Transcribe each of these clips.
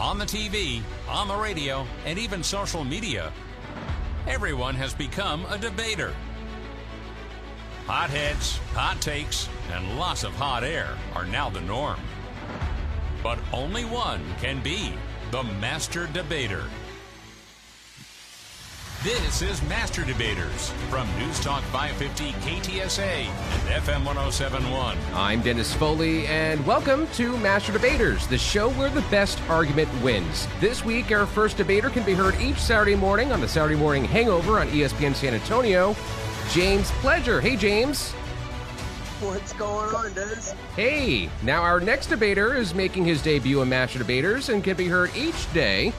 on the TV, on the radio, and even social media, everyone has become a debater. Hot heads, hot takes, and lots of hot air are now the norm. But only one can be the master debater. This is Master Debaters from News Talk 550 KTSA and FM 1071. I'm Dennis Foley, and welcome to Master Debaters, the show where the best argument wins. This week, our first debater can be heard each Saturday morning on the Saturday Morning Hangover on ESPN San Antonio. James Pledger. Hey, James. What's going on, Dennis? Hey. Now, our next debater is making his debut on Master Debaters and can be heard each day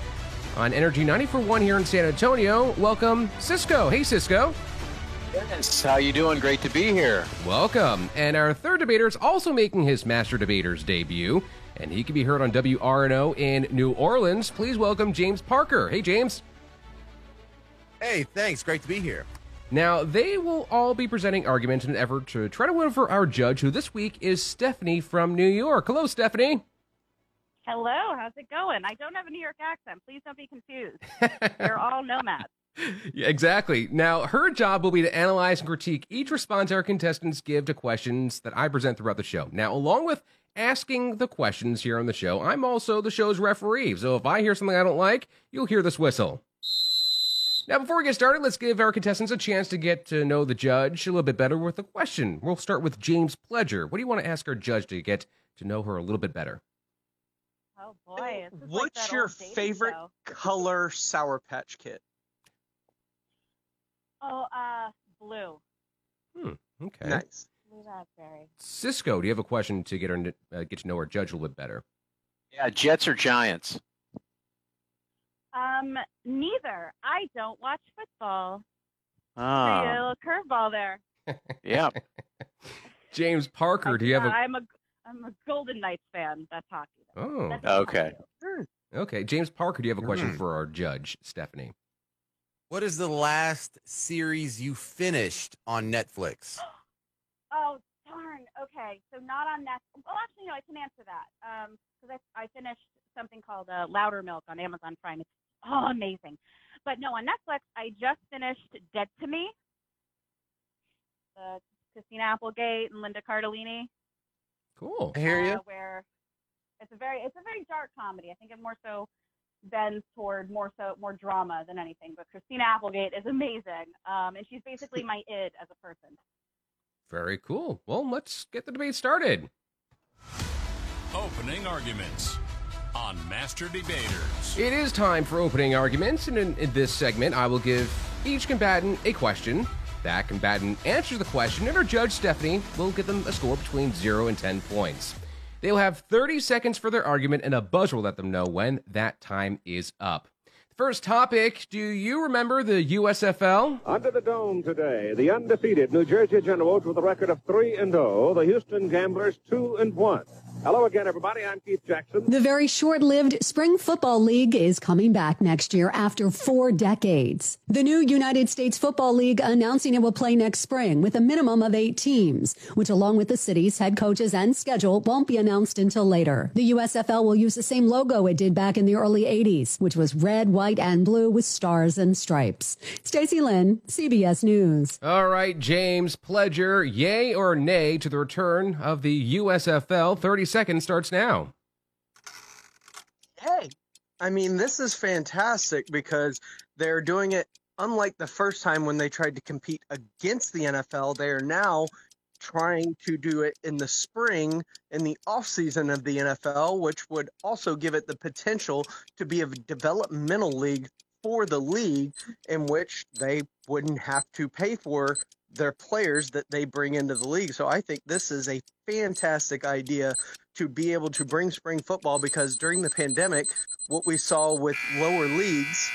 on Energy 94.1 here in San Antonio. Welcome, Cisco. Hey, Cisco. Dennis, how you doing? Great to be here. Welcome. And our third debater is also making his Master Debaters debut, and he can be heard on WRNO in New Orleans. Please welcome James Parker. Hey, James. Hey, thanks. Great to be here. Now, they will all be presenting arguments in an effort to try to win over our judge, who this week is Stephanie from New York. Hello, Stephanie. Hello, how's it going? I don't have a New York accent. Please don't be confused. You're all nomads. Yeah, exactly. Now, her job will be to analyze and critique each response our contestants give to questions that I present throughout the show. Now, along with asking the questions here on the show, I'm also the show's referee. So if I hear something I don't like, you'll hear this whistle. Now, before we get started, let's give our contestants a chance to get to know the judge a little bit better with a question. We'll start with James Pledger. What do you want to ask our judge to get to know her a little bit better? Oh boy, this is like What's your favorite show. color Sour Patch Kid? Oh, uh, blue. Hmm. Okay. Nice. Blue raspberry. Cisco, do you have a question to get her uh, get to know our judge a little bit better? Yeah, Jets or Giants? Um, neither. I don't watch football. Oh, A little curveball there. yeah. James Parker, do you have do a not- I'm a I'm a Golden Knights fan. That's hockey. though. Oh, That's Okay. hockey. okay. James Parker, do you have a question Hmm. for our judge, Stephanie? What is the last series you finished on Netflix? Oh darn. Okay, so not on Netflix. Well, actually, no. I can answer that. Um, I I finished something called uh, Loudermilk on Amazon Prime. It's oh amazing. But no, on Netflix, I just finished Dead to Me. The Christina Applegate and Linda Cardellini. Cool. I hear you. uh, where it's a very it's a very dark comedy. I think it more so bends toward more so more drama than anything. But Christina Applegate is amazing, um, and she's basically my id as a person. Very cool. Well, let's get the debate started. Opening arguments on Master Debaters. It is time for opening arguments, and in, in this segment, I will give each combatant a question. That combatant answers the question, and our judge, Stephanie, will give them a score between 0 and 10 points. They will have 30 seconds for their argument, and a buzzer will let them know when that time is up. First topic Do you remember the USFL? Under the dome today, the undefeated New Jersey Generals with a record of 3 and 0, the Houston Gamblers 2 and 1. Hello again, everybody. I'm Keith Jackson. The very short lived Spring Football League is coming back next year after four decades. The new United States Football League announcing it will play next spring with a minimum of eight teams, which, along with the cities, head coaches, and schedule, won't be announced until later. The USFL will use the same logo it did back in the early 80s, which was red, white, and blue with stars and stripes. Stacey Lynn, CBS News. All right, James Pledger, yay or nay to the return of the USFL? 30 seconds starts now. Hey, I mean, this is fantastic because they're doing it unlike the first time when they tried to compete against the NFL. They are now trying to do it in the spring in the off season of the NFL, which would also give it the potential to be a developmental league for the league in which they wouldn't have to pay for their players that they bring into the league. So I think this is a fantastic idea to be able to bring spring football because during the pandemic, what we saw with lower leagues,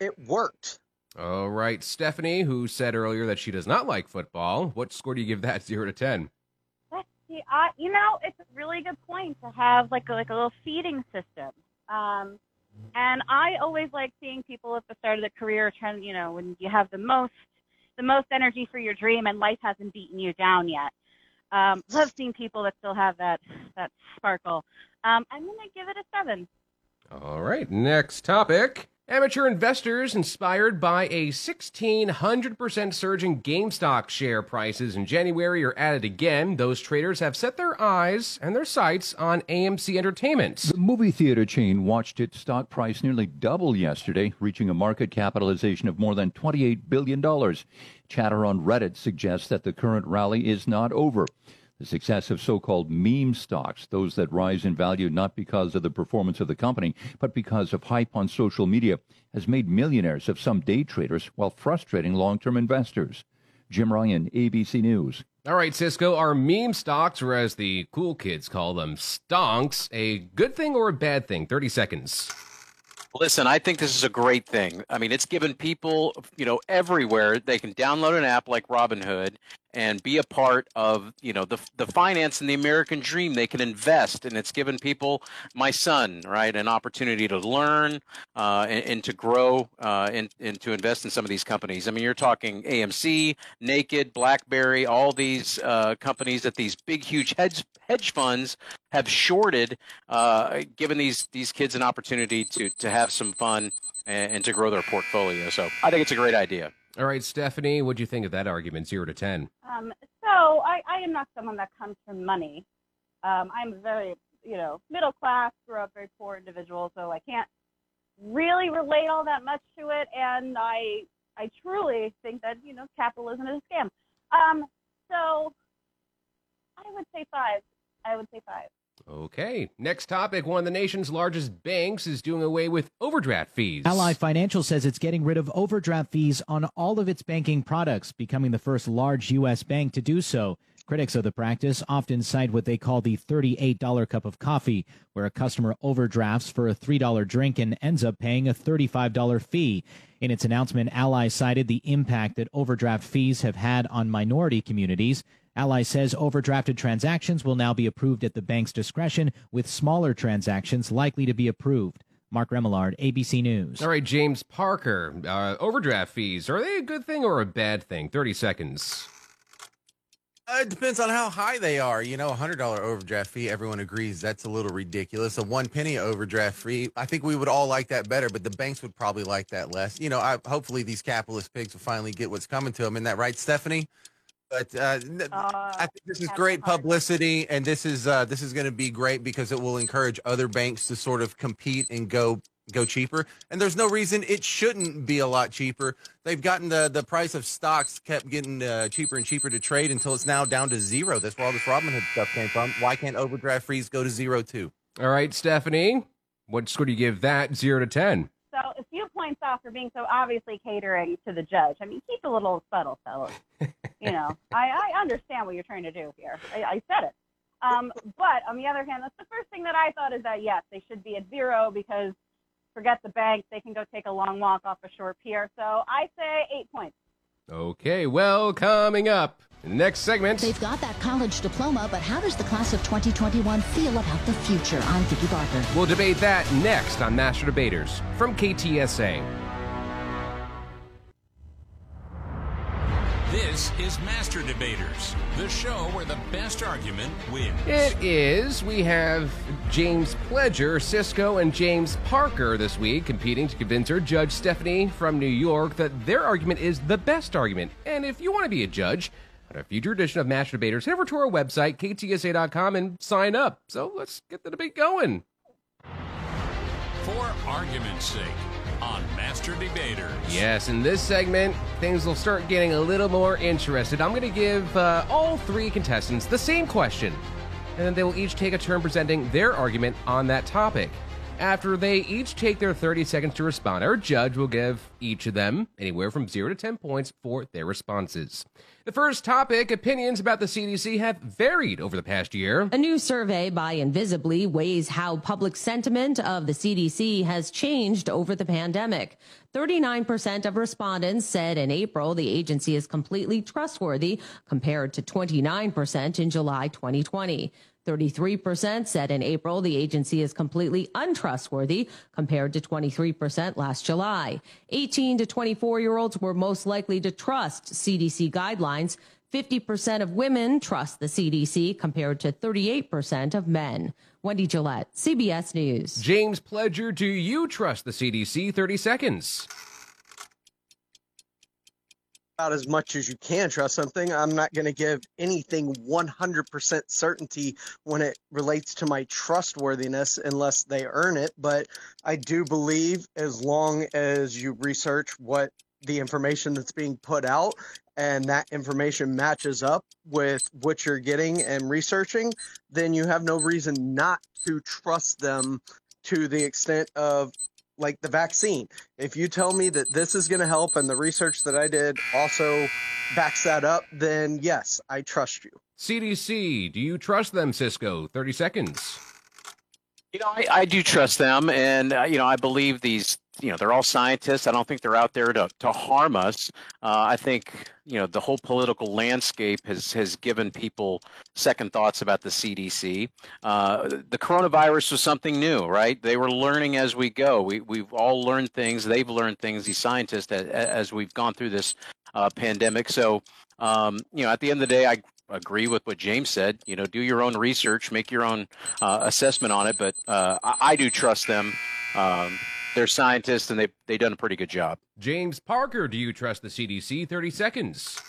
it worked. All right, Stephanie, who said earlier that she does not like football, what score do you give that 0 to 10? Let's see. I, you know, it's a really good point to have like a, like a little feeding system. Um, and I always like seeing people at the start of the career trying, you know, when you have the most the most energy for your dream and life hasn't beaten you down yet. Um, love seeing people that still have that that sparkle. Um, I'm gonna give it a seven. All right, next topic. Amateur investors inspired by a 1600% surge in GameStop share prices in January are at it again. Those traders have set their eyes and their sights on AMC Entertainment. The movie theater chain watched its stock price nearly double yesterday, reaching a market capitalization of more than $28 billion. Chatter on Reddit suggests that the current rally is not over. The success of so called meme stocks, those that rise in value not because of the performance of the company, but because of hype on social media, has made millionaires of some day traders while frustrating long term investors. Jim Ryan, ABC News. All right, Cisco, are meme stocks, or as the cool kids call them, stonks, a good thing or a bad thing? 30 seconds. Listen, I think this is a great thing. I mean, it's given people, you know, everywhere they can download an app like Robinhood and be a part of you know the the finance and the American dream. They can invest, and it's given people, my son, right, an opportunity to learn uh, and, and, to grow uh, and, and to invest in some of these companies. I mean, you're talking AMC, Naked, BlackBerry, all these uh, companies that these big, huge hedge hedge funds have shorted, uh, given these these kids an opportunity to to have some fun and, and to grow their portfolio. So I think it's a great idea. All right, Stephanie, what do you think of that argument, zero to ten? Um, so I, I am not someone that comes from money. Um, I'm a very, you know, middle class, grew up very poor individual, so I can't really relate all that much to it. And I, I truly think that you know, capitalism is a scam. Um, so I would say five. I would say five. Okay. Next topic. One of the nation's largest banks is doing away with overdraft fees. Ally Financial says it's getting rid of overdraft fees on all of its banking products, becoming the first large U.S. bank to do so. Critics of the practice often cite what they call the $38 cup of coffee, where a customer overdrafts for a $3 drink and ends up paying a $35 fee. In its announcement, Ally cited the impact that overdraft fees have had on minority communities. Ally says overdrafted transactions will now be approved at the bank's discretion, with smaller transactions likely to be approved. Mark Remillard, ABC News. All right, James Parker. Uh, overdraft fees, are they a good thing or a bad thing? 30 seconds. Uh, it depends on how high they are. You know, a hundred dollar overdraft fee, everyone agrees that's a little ridiculous. A one penny overdraft fee, I think we would all like that better, but the banks would probably like that less. You know, I, hopefully these capitalist pigs will finally get what's coming to them. Isn't that right, Stephanie? But uh, uh, I think this is great publicity, and this is uh, this is going to be great because it will encourage other banks to sort of compete and go go cheaper. And there's no reason it shouldn't be a lot cheaper. They've gotten the the price of stocks kept getting uh, cheaper and cheaper to trade until it's now down to zero. That's where all this Robinhood stuff came from. Why can't overdraft fees go to zero too? All right, Stephanie, what score do you give that zero to ten? Few points off for being so obviously catering to the judge. I mean, keep a little subtle, fellas. you know, I, I understand what you're trying to do here. I, I said it. Um, but on the other hand, that's the first thing that I thought is that yes, they should be at zero because forget the bank, they can go take a long walk off a short pier. So I say eight points. Okay, well, coming up. in the Next segment. They've got that college diploma, but how does the class of 2021 feel about the future? I'm Vicki Barker. We'll debate that next on Master Debaters from KTSA. This is Master Debaters, the show where the best argument wins. It is. We have James Pledger, Cisco, and James Parker this week competing to convince our judge Stephanie from New York that their argument is the best argument. And if you want to be a judge, on a future edition of Master Debaters, head over to our website, ktsa.com, and sign up. So let's get the debate going. For argument's sake on Master Debaters. Yes, in this segment, things will start getting a little more interested. I'm going to give uh, all three contestants the same question, and then they will each take a turn presenting their argument on that topic. After they each take their 30 seconds to respond, our judge will give each of them anywhere from 0 to 10 points for their responses. The first topic opinions about the CDC have varied over the past year. A new survey by Invisibly weighs how public sentiment of the CDC has changed over the pandemic. 39% of respondents said in April the agency is completely trustworthy compared to 29% in July 2020. 33% said in April the agency is completely untrustworthy compared to 23% last July. 18 to 24 year olds were most likely to trust CDC guidelines. 50% of women trust the CDC compared to 38% of men. Wendy Gillette, CBS News. James Pledger, do you trust the CDC? 30 seconds. As much as you can trust something. I'm not going to give anything 100% certainty when it relates to my trustworthiness unless they earn it. But I do believe as long as you research what the information that's being put out and that information matches up with what you're getting and researching, then you have no reason not to trust them to the extent of like the vaccine. If you tell me that this is going to help and the research that I did also backs that up, then yes, I trust you. CDC, do you trust them, Cisco? 30 seconds. You know, I, I do trust them, and uh, you know, I believe these. You know, they're all scientists. I don't think they're out there to to harm us. Uh, I think you know the whole political landscape has has given people second thoughts about the CDC. Uh, the coronavirus was something new, right? They were learning as we go. We we've all learned things. They've learned things. These scientists as, as we've gone through this uh, pandemic. So um, you know, at the end of the day, I agree with what James said. You know, do your own research, make your own uh, assessment on it. But uh, I, I, do trust them. Um, they're scientists, and they've they done a pretty good job. James Parker, do you trust the CDC? Thirty seconds.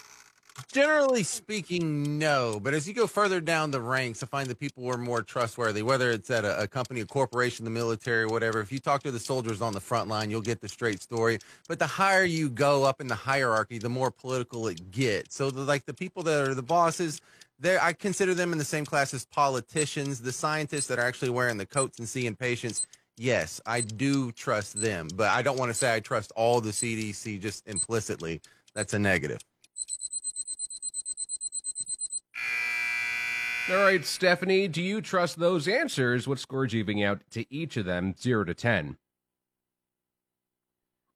Generally speaking, no. But as you go further down the ranks, I find that people are more trustworthy, whether it's at a, a, company, a corporation, the military, whatever. If you talk to the soldiers on the front line, you'll get the straight story. But the higher you go up in the hierarchy, the more political it gets. So, the, like the people that are the bosses, there I consider them in the same class as politicians, the scientists that are actually wearing the coats and seeing patients. Yes, I do trust them, but I don't want to say I trust all the CDC just implicitly. That's a negative. All right, Stephanie, do you trust those answers? What score are you giving out to each of them, 0 to 10?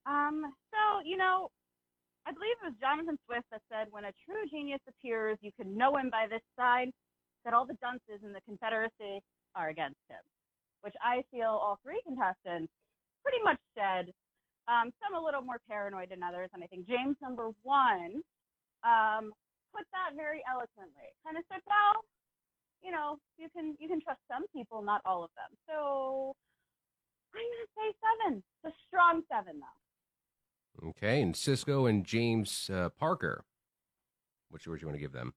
Um, so, you know, I believe it was Jonathan Swift that said, when a true genius appears, you can know him by this sign, that all the dunces in the Confederacy are against him, which I feel all three contestants pretty much said. Um, some a little more paranoid than others, and I think James number one um, put that very eloquently. Kind of said, well, you know, you can you can trust some people, not all of them. So I'm gonna say seven. It's a strong seven, though. Okay, and Cisco and James uh, Parker. What yours you want to give them?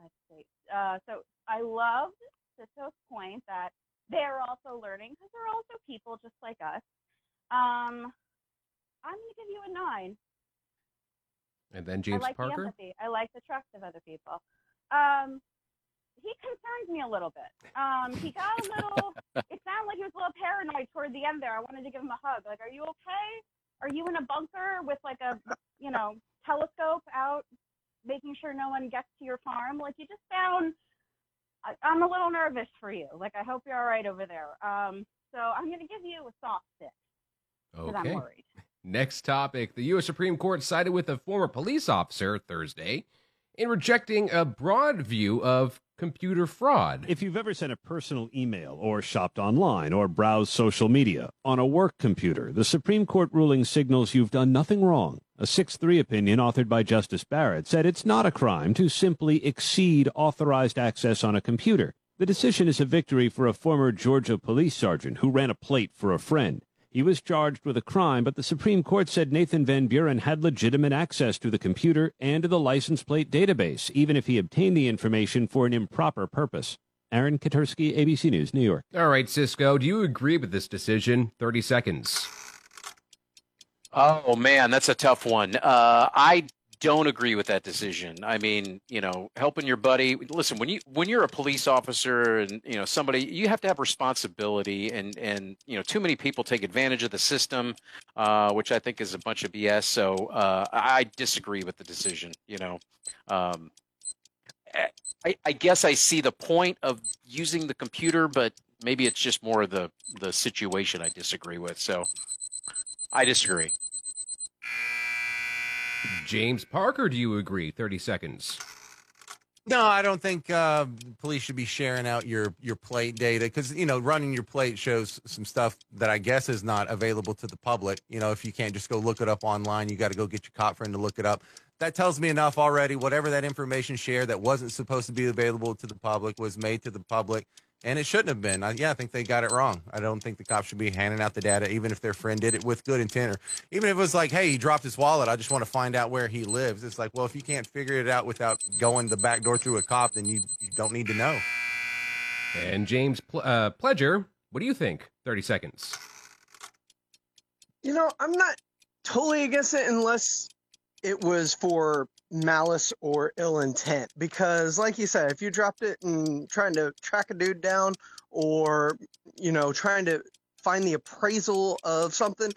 Let's see. Uh, so I loved Cisco's point that they're also learning because they're also people just like us. Um, I'm gonna give you a nine. And then James I like Parker. The empathy. I like the trust of other people. Um, he concerns me a little bit. Um, he got a little. it sounded like he was a little paranoid toward the end there. I wanted to give him a hug. Like, are you okay? Are you in a bunker with like a, you know, telescope out, making sure no one gets to your farm? Like, you just sound. I, I'm a little nervous for you. Like, I hope you're all right over there. Um, so I'm going to give you a soft six. Okay. I'm worried. Next topic: The U.S. Supreme Court sided with a former police officer Thursday in rejecting a broad view of computer fraud. If you've ever sent a personal email or shopped online or browsed social media on a work computer, the Supreme Court ruling signals you've done nothing wrong. A 6 3 opinion authored by Justice Barrett said it's not a crime to simply exceed authorized access on a computer. The decision is a victory for a former Georgia police sergeant who ran a plate for a friend. He was charged with a crime, but the Supreme Court said Nathan Van Buren had legitimate access to the computer and to the license plate database, even if he obtained the information for an improper purpose. Aaron Katersky, ABC News, New York. All right, Cisco, do you agree with this decision? 30 seconds. Oh, man, that's a tough one. Uh, I don't agree with that decision. I mean, you know, helping your buddy. Listen, when you when you're a police officer and you know somebody, you have to have responsibility, and and you know, too many people take advantage of the system, uh, which I think is a bunch of BS. So uh, I disagree with the decision. You know, um, I, I guess I see the point of using the computer, but maybe it's just more the the situation I disagree with. So I disagree. James Parker, do you agree? 30 seconds. No, I don't think uh, police should be sharing out your your plate data because you know running your plate shows some stuff that I guess is not available to the public. You know, if you can't just go look it up online, you got to go get your cop friend to look it up. That tells me enough already. Whatever that information shared that wasn't supposed to be available to the public was made to the public. And it shouldn't have been. I, yeah, I think they got it wrong. I don't think the cops should be handing out the data, even if their friend did it with good intent, or even if it was like, hey, he dropped his wallet. I just want to find out where he lives. It's like, well, if you can't figure it out without going the back door through a cop, then you, you don't need to know. And James Ple- uh, Pledger, what do you think? 30 seconds. You know, I'm not totally against it unless it was for malice or ill intent. Because, like you said, if you dropped it and trying to track a dude down or, you know, trying to find the appraisal of something,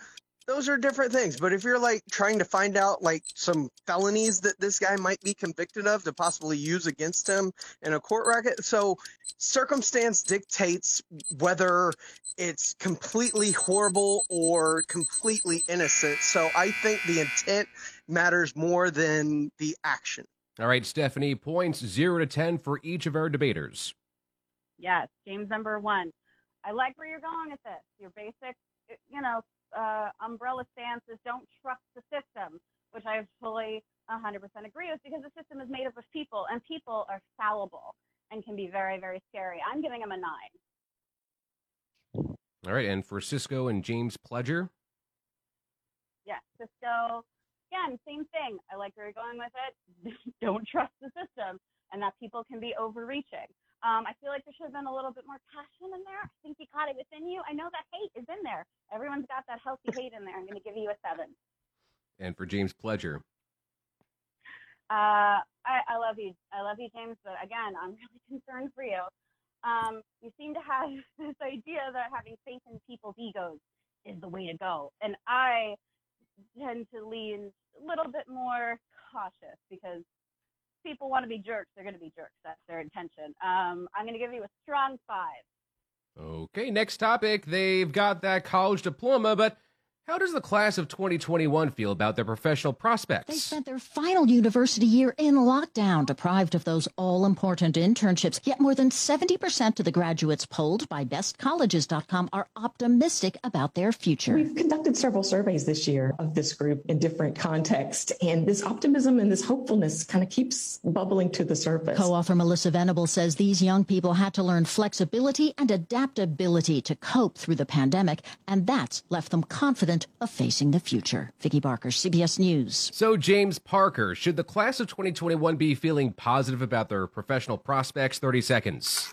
those are different things. But if you're like trying to find out like some felonies that this guy might be convicted of to possibly use against him in a court racket, so circumstance dictates whether it's completely horrible or completely innocent. So I think the intent matters more than the action. All right, Stephanie, points 0 to 10 for each of our debaters. Yes, James number one. I like where you're going with this. Your basic, you know, uh, umbrella stance is don't trust the system, which I fully 100% agree with because the system is made up of people and people are fallible and can be very, very scary. I'm giving him a nine. All right, and for Cisco and James Pledger, Yes, Cisco, again, same thing. I like where you're going with it. don't trust the system and that people can be overreaching. Um, I feel like there should have been a little bit more passion in there. I think you caught it within you. I know that hate is in there. Everyone's got that healthy hate in there. I'm going to give you a seven. and for James Pledger. Uh, I, I love you. I love you, James. But again, I'm really concerned for you. Um, you seem to have this idea that having faith in people's egos is the way to go. And I tend to lean a little bit more cautious because people want to be jerks. They're going to be jerks. That's their intention. Um, I'm going to give you a strong five. Okay, next topic. They've got that college diploma, but how does the class of 2021 feel about their professional prospects? They spent their final university year in lockdown, deprived of those all important internships. Yet more than 70% of the graduates polled by bestcolleges.com are optimistic about their future. We've conducted several surveys this year of this group in different contexts, and this optimism and this hopefulness kind of keeps bubbling to the surface. Co-author Melissa Venable says these young people had to learn flexibility and adaptability to cope through the pandemic, and that's left them confident of facing the future. Vicki Barker, CBS News. So, James Parker, should the class of 2021 be feeling positive about their professional prospects? 30 seconds.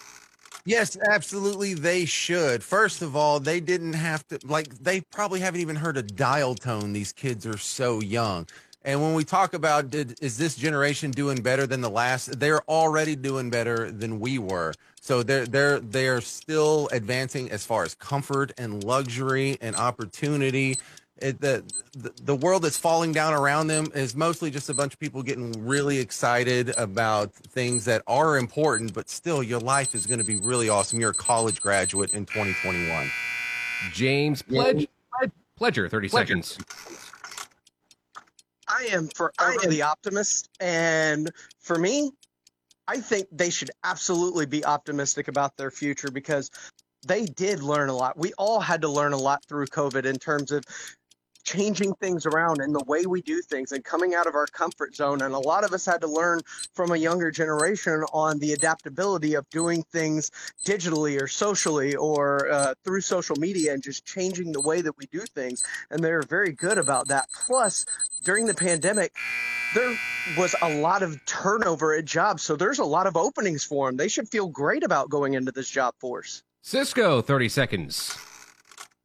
Yes, absolutely. They should. First of all, they didn't have to, like, they probably haven't even heard a dial tone. These kids are so young. And when we talk about did, is this generation doing better than the last, they're already doing better than we were. So they're they're they're still advancing as far as comfort and luxury and opportunity. It, the, the the world that's falling down around them is mostly just a bunch of people getting really excited about things that are important, but still, your life is going to be really awesome. You're a college graduate in 2021. James Pledge, Pledger, 30 seconds. I am forever the optimist, and for me, I think they should absolutely be optimistic about their future because they did learn a lot. We all had to learn a lot through COVID in terms of changing things around and the way we do things and coming out of our comfort zone. And a lot of us had to learn from a younger generation on the adaptability of doing things digitally or socially or uh, through social media and just changing the way that we do things. And they're very good about that. Plus, during the pandemic, there was a lot of turnover at jobs. So there's a lot of openings for them. They should feel great about going into this job force. Cisco, 30 seconds.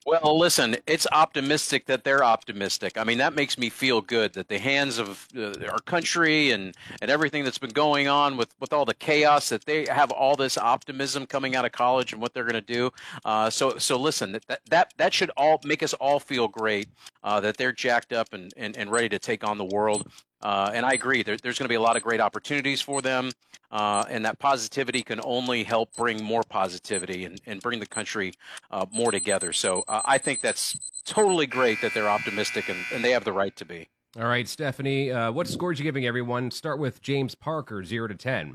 Well, listen, it's optimistic that they're optimistic. I mean, that makes me feel good that the hands of uh, our country and, and everything that's been going on with, with all the chaos that they have all this optimism coming out of college and what they're going to do. Uh, so, so listen, that, that that should all make us all feel great uh, that they're jacked up and, and, and ready to take on the world. Uh, and I agree, there, there's going to be a lot of great opportunities for them. Uh, and that positivity can only help bring more positivity and, and bring the country uh, more together. So uh, I think that's totally great that they're optimistic and, and they have the right to be. All right, Stephanie, uh, what scores you giving everyone? Start with James Parker, 0 to 10.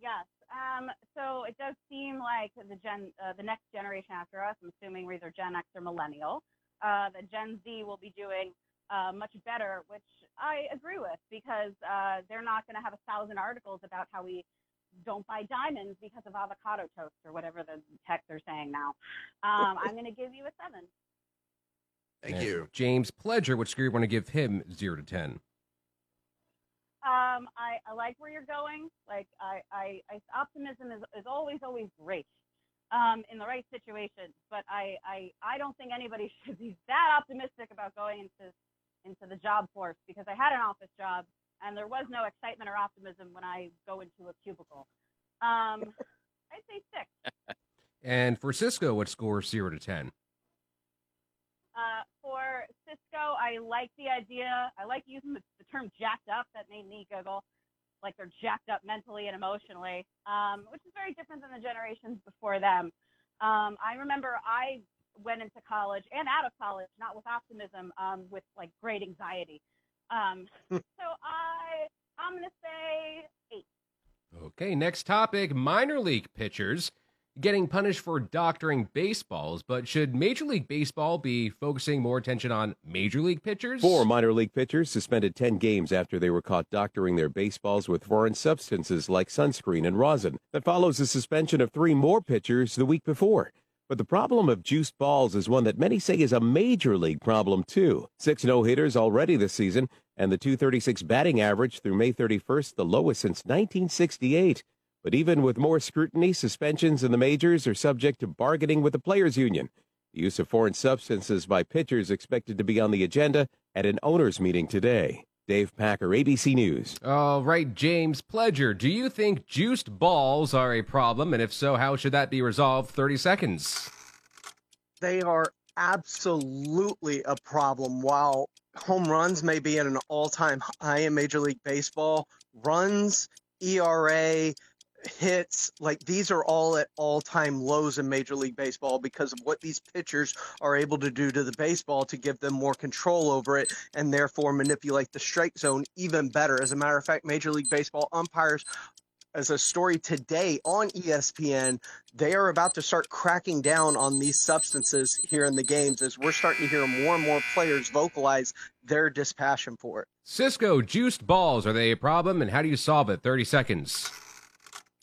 Yes. Um, so it does seem like the gen, uh, the next generation after us, I'm assuming we're either Gen X or Millennial, uh, the Gen Z will be doing uh, much better, which I agree with because uh, they're not going to have a thousand articles about how we don't buy diamonds because of avocado toast or whatever the heck they're saying now. Um, I'm going to give you a seven. Thank And you. James Pledger, which score you want to give him zero to ten? Um, I, I like where you're going. Like I, I, I optimism is, is always always great um, in the right situation. But I, I I don't think anybody should be that optimistic about going into into the job force because I had an office job and there was no excitement or optimism when I go into a cubicle. Um, I'd say six. And for Cisco, what score zero to ten? Uh, for Cisco, I like the idea. I like using the, the term jacked up. That made me giggle. Like they're jacked up mentally and emotionally, um, which is very different than the generations before them. Um, I remember I went into college and out of college, not with optimism, um, with like great anxiety. Um, so I, I'm gonna say eight. Okay, next topic minor league pitchers getting punished for doctoring baseballs, but should Major League Baseball be focusing more attention on Major League pitchers? Four minor league pitchers suspended 10 games after they were caught doctoring their baseballs with foreign substances like sunscreen and rosin. That follows the suspension of three more pitchers the week before. But the problem of juiced balls is one that many say is a major league problem, too. Six no hitters already this season, and the 236 batting average through May 31st, the lowest since 1968. But even with more scrutiny, suspensions in the majors are subject to bargaining with the players' union. The use of foreign substances by pitchers expected to be on the agenda at an owners' meeting today. Dave Packer, ABC News. All right, James Pledger, do you think juiced balls are a problem? And if so, how should that be resolved? 30 seconds. They are absolutely a problem. While home runs may be at an all time high in Major League Baseball, runs, ERA, hits, like these are all at all time lows in Major League Baseball because of what these pitchers are able to do to the baseball to give them more control over it and therefore manipulate the strike zone even better. As a matter of fact, Major League Baseball umpires as a story today on ESPN, they are about to start cracking down on these substances here in the games as we're starting to hear more and more players vocalize their dispassion for it. Cisco, juiced balls, are they a problem? And how do you solve it? 30 seconds.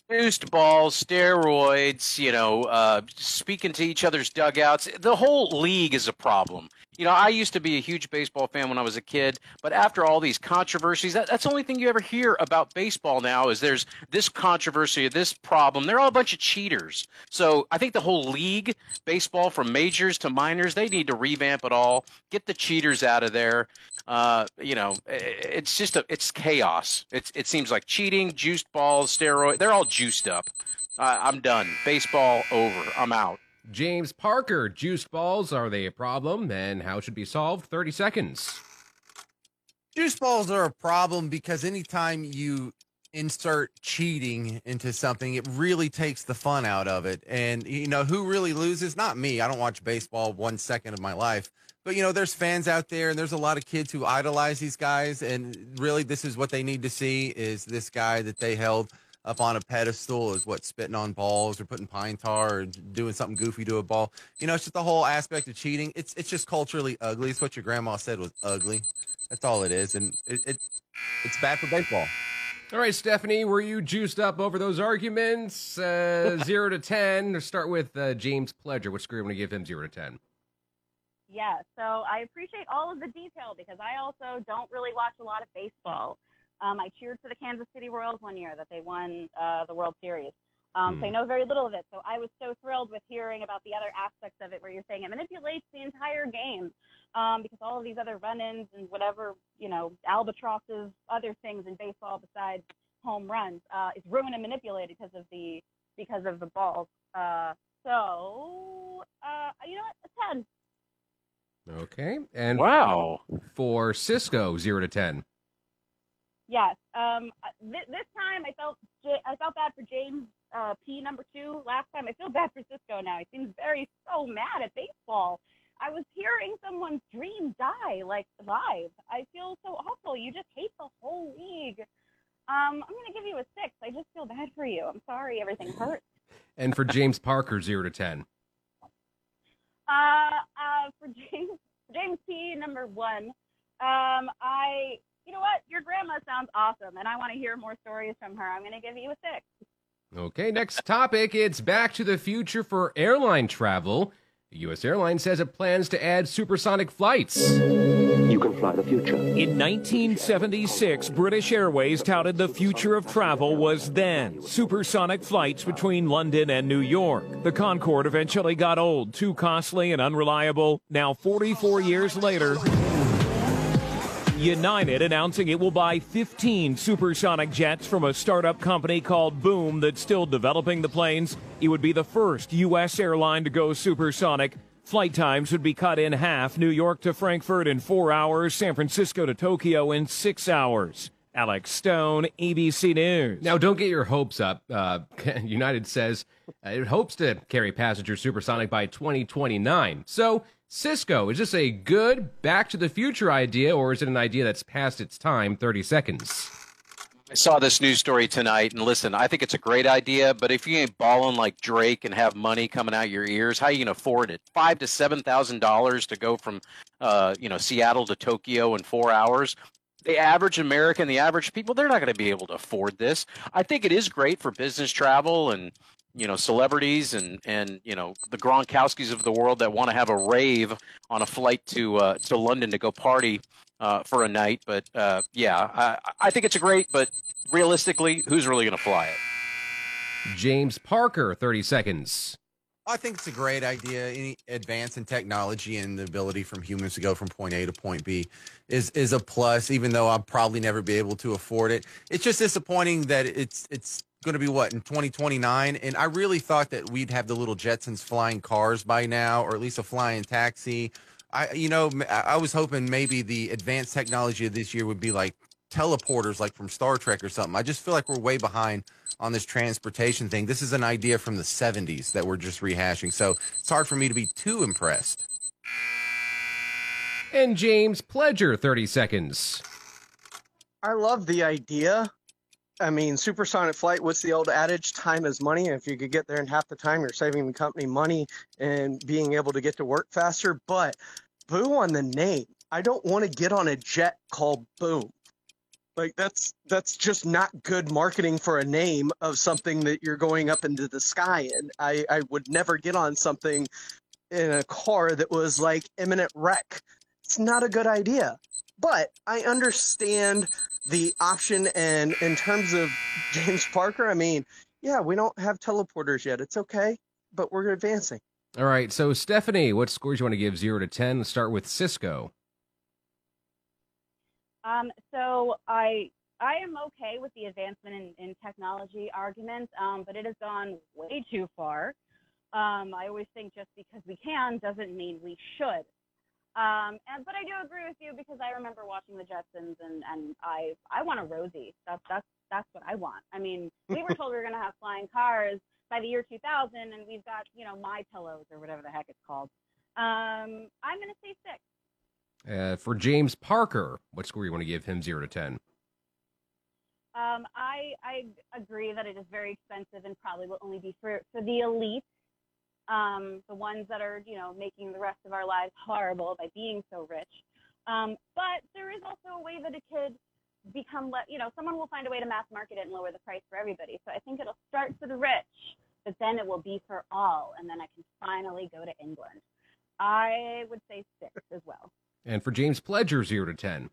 Juiced balls, steroids, you know, uh, speaking to each other's dugouts. The whole league is a problem. You know, I used to be a huge baseball fan when I was a kid, but after all these controversies, that, that's the only thing you ever hear about baseball now is there's this controversy, this problem. They're all a bunch of cheaters. So I think the whole league, baseball from majors to minors, they need to revamp it all, get the cheaters out of there. Uh, you know, it's just a, it's chaos. It's it seems like cheating, juiced balls, steroid. They're all juiced up. Uh, I'm done. Baseball over. I'm out. James Parker, juiced balls, are they a problem? And how should be solved? 30 seconds. Juice balls are a problem because anytime you insert cheating into something, it really takes the fun out of it. And, you know, who really loses? Not me. I don't watch baseball one second of my life. But, you know, there's fans out there and there's a lot of kids who idolize these guys. And really, this is what they need to see is this guy that they held up on a pedestal is what spitting on balls or putting pine tar or doing something goofy to a ball. You know, it's just the whole aspect of cheating. It's it's just culturally ugly. It's what your grandma said was ugly. That's all it is, and it, it it's bad for baseball. All right, Stephanie, were you juiced up over those arguments? Uh, zero to 10. Let's start with uh, James Pledger. Which score I'm going to give him zero to 10? Yeah, so I appreciate all of the detail because I also don't really watch a lot of baseball. Um, I cheered for the Kansas City Royals one year that they won uh, the World Series. Um, So I know very little of it. So I was so thrilled with hearing about the other aspects of it where you're saying it manipulates the entire game um, because all of these other run-ins and whatever, you know, albatrosses, other things in baseball besides home runs uh, is ruined and manipulated because of the because of the balls. Uh, so uh, you know what? A 10. Okay. And Wow. for Cisco, zero to 10. Yes. Um, th- this time I felt J- I felt bad for James uh, P number two. Last time I feel bad for Cisco. Now he seems very so mad at baseball. I was hearing someone's dream die like live. I feel so awful. You just hate the whole league. Um, I'm gonna give you a six. I just feel bad for you. I'm sorry. Everything hurts. And for James Parker, zero to 10. Uh, uh, for James James P number one. Um, I you know what? Your grandma sounds awesome, and I want to hear more stories from her. I'm gonna give you a six. Okay, next topic. It's back to the future for airline travel. The U.S. Airlines says it plans to add supersonic flights. You can fly the future. In 1976, British Airways touted the future of travel was then supersonic flights between London and New York. The Concorde eventually got old, too costly and unreliable. Now, 44 years later, United announcing it will buy 15 supersonic jets from a startup company called Boom that's still developing the planes. It would be the first U.S. airline to go supersonic. Flight times would be cut in half New York to Frankfurt in four hours, San Francisco to Tokyo in six hours. Alex Stone, ABC News. Now, don't get your hopes up. Uh, United says uh, it hopes to carry passengers supersonic by 2029. So, Cisco, is this a good Back to the Future idea, or is it an idea that's past its time? 30 seconds. I saw this news story tonight, and listen, I think it's a great idea. But if you ain't balling like Drake and have money coming out your ears, how you gonna afford it? Five to seven thousand dollars to go from, uh, you know, Seattle to Tokyo in four hours. The average American, the average people, they're not going to be able to afford this. I think it is great for business travel and you know celebrities and and you know the Gronkowskis of the world that want to have a rave on a flight to uh, to London to go party uh, for a night. But uh, yeah, I, I think it's a great. But realistically, who's really going to fly it? James Parker, thirty seconds. I think it's a great idea. Any advance in technology and the ability from humans to go from point A to point B is is a plus. Even though I'll probably never be able to afford it, it's just disappointing that it's it's going to be what in 2029 and i really thought that we'd have the little jetsons flying cars by now or at least a flying taxi i you know i was hoping maybe the advanced technology of this year would be like teleporters like from star trek or something i just feel like we're way behind on this transportation thing this is an idea from the 70s that we're just rehashing so it's hard for me to be too impressed and james pledger 30 seconds i love the idea I mean, supersonic flight, what's the old adage? Time is money. If you could get there in half the time, you're saving the company money and being able to get to work faster. But boo on the name. I don't want to get on a jet called Boom. Like that's that's just not good marketing for a name of something that you're going up into the sky in. I, I would never get on something in a car that was like imminent wreck. It's not a good idea. But I understand the option. And in terms of James Parker, I mean, yeah, we don't have teleporters yet. It's okay, but we're advancing. All right. So, Stephanie, what scores you want to give zero to 10? Let's start with Cisco. Um, so I I am okay with the advancement in, in technology arguments, um, but it has gone way too far. Um, I always think just because we can doesn't mean we should. Um, and but I do agree with you because I remember watching the Jetsons and and I I want a Rosie. That's that's that's what I want. I mean, we were told we were going to have flying cars by the year 2000, and we've got you know my pillows or whatever the heck it's called. Um, I'm going to say six. Uh, for James Parker, what score you want to give him zero to ten? Um, I I agree that it is very expensive and probably will only be for for the elite um, the ones that are, you know, making the rest of our lives horrible by being so rich. Um, but there is also a way that it could become, le- you know, someone will find a way to mass market it and lower the price for everybody. So I think it'll start for the rich, but then it will be for all, and then I can finally go to England. I would say six as well. And for James Pledger, zero to ten.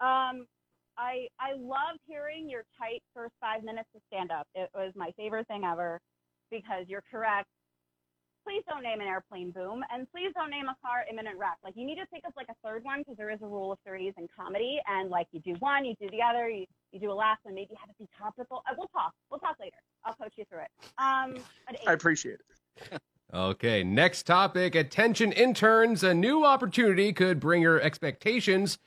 Um, I I loved hearing your tight first five minutes of stand up. It was my favorite thing ever because you're correct. Please don't name an airplane boom, and please don't name a car imminent wreck. Like you need to think of like a third one because there is a rule of thirties in comedy, and like you do one, you do the other, you, you do a last one, maybe have it be topical. Uh, we'll talk. We'll talk later. I'll coach you through it. Um, I appreciate it. Okay, next topic. Attention interns. A new opportunity could bring your expectations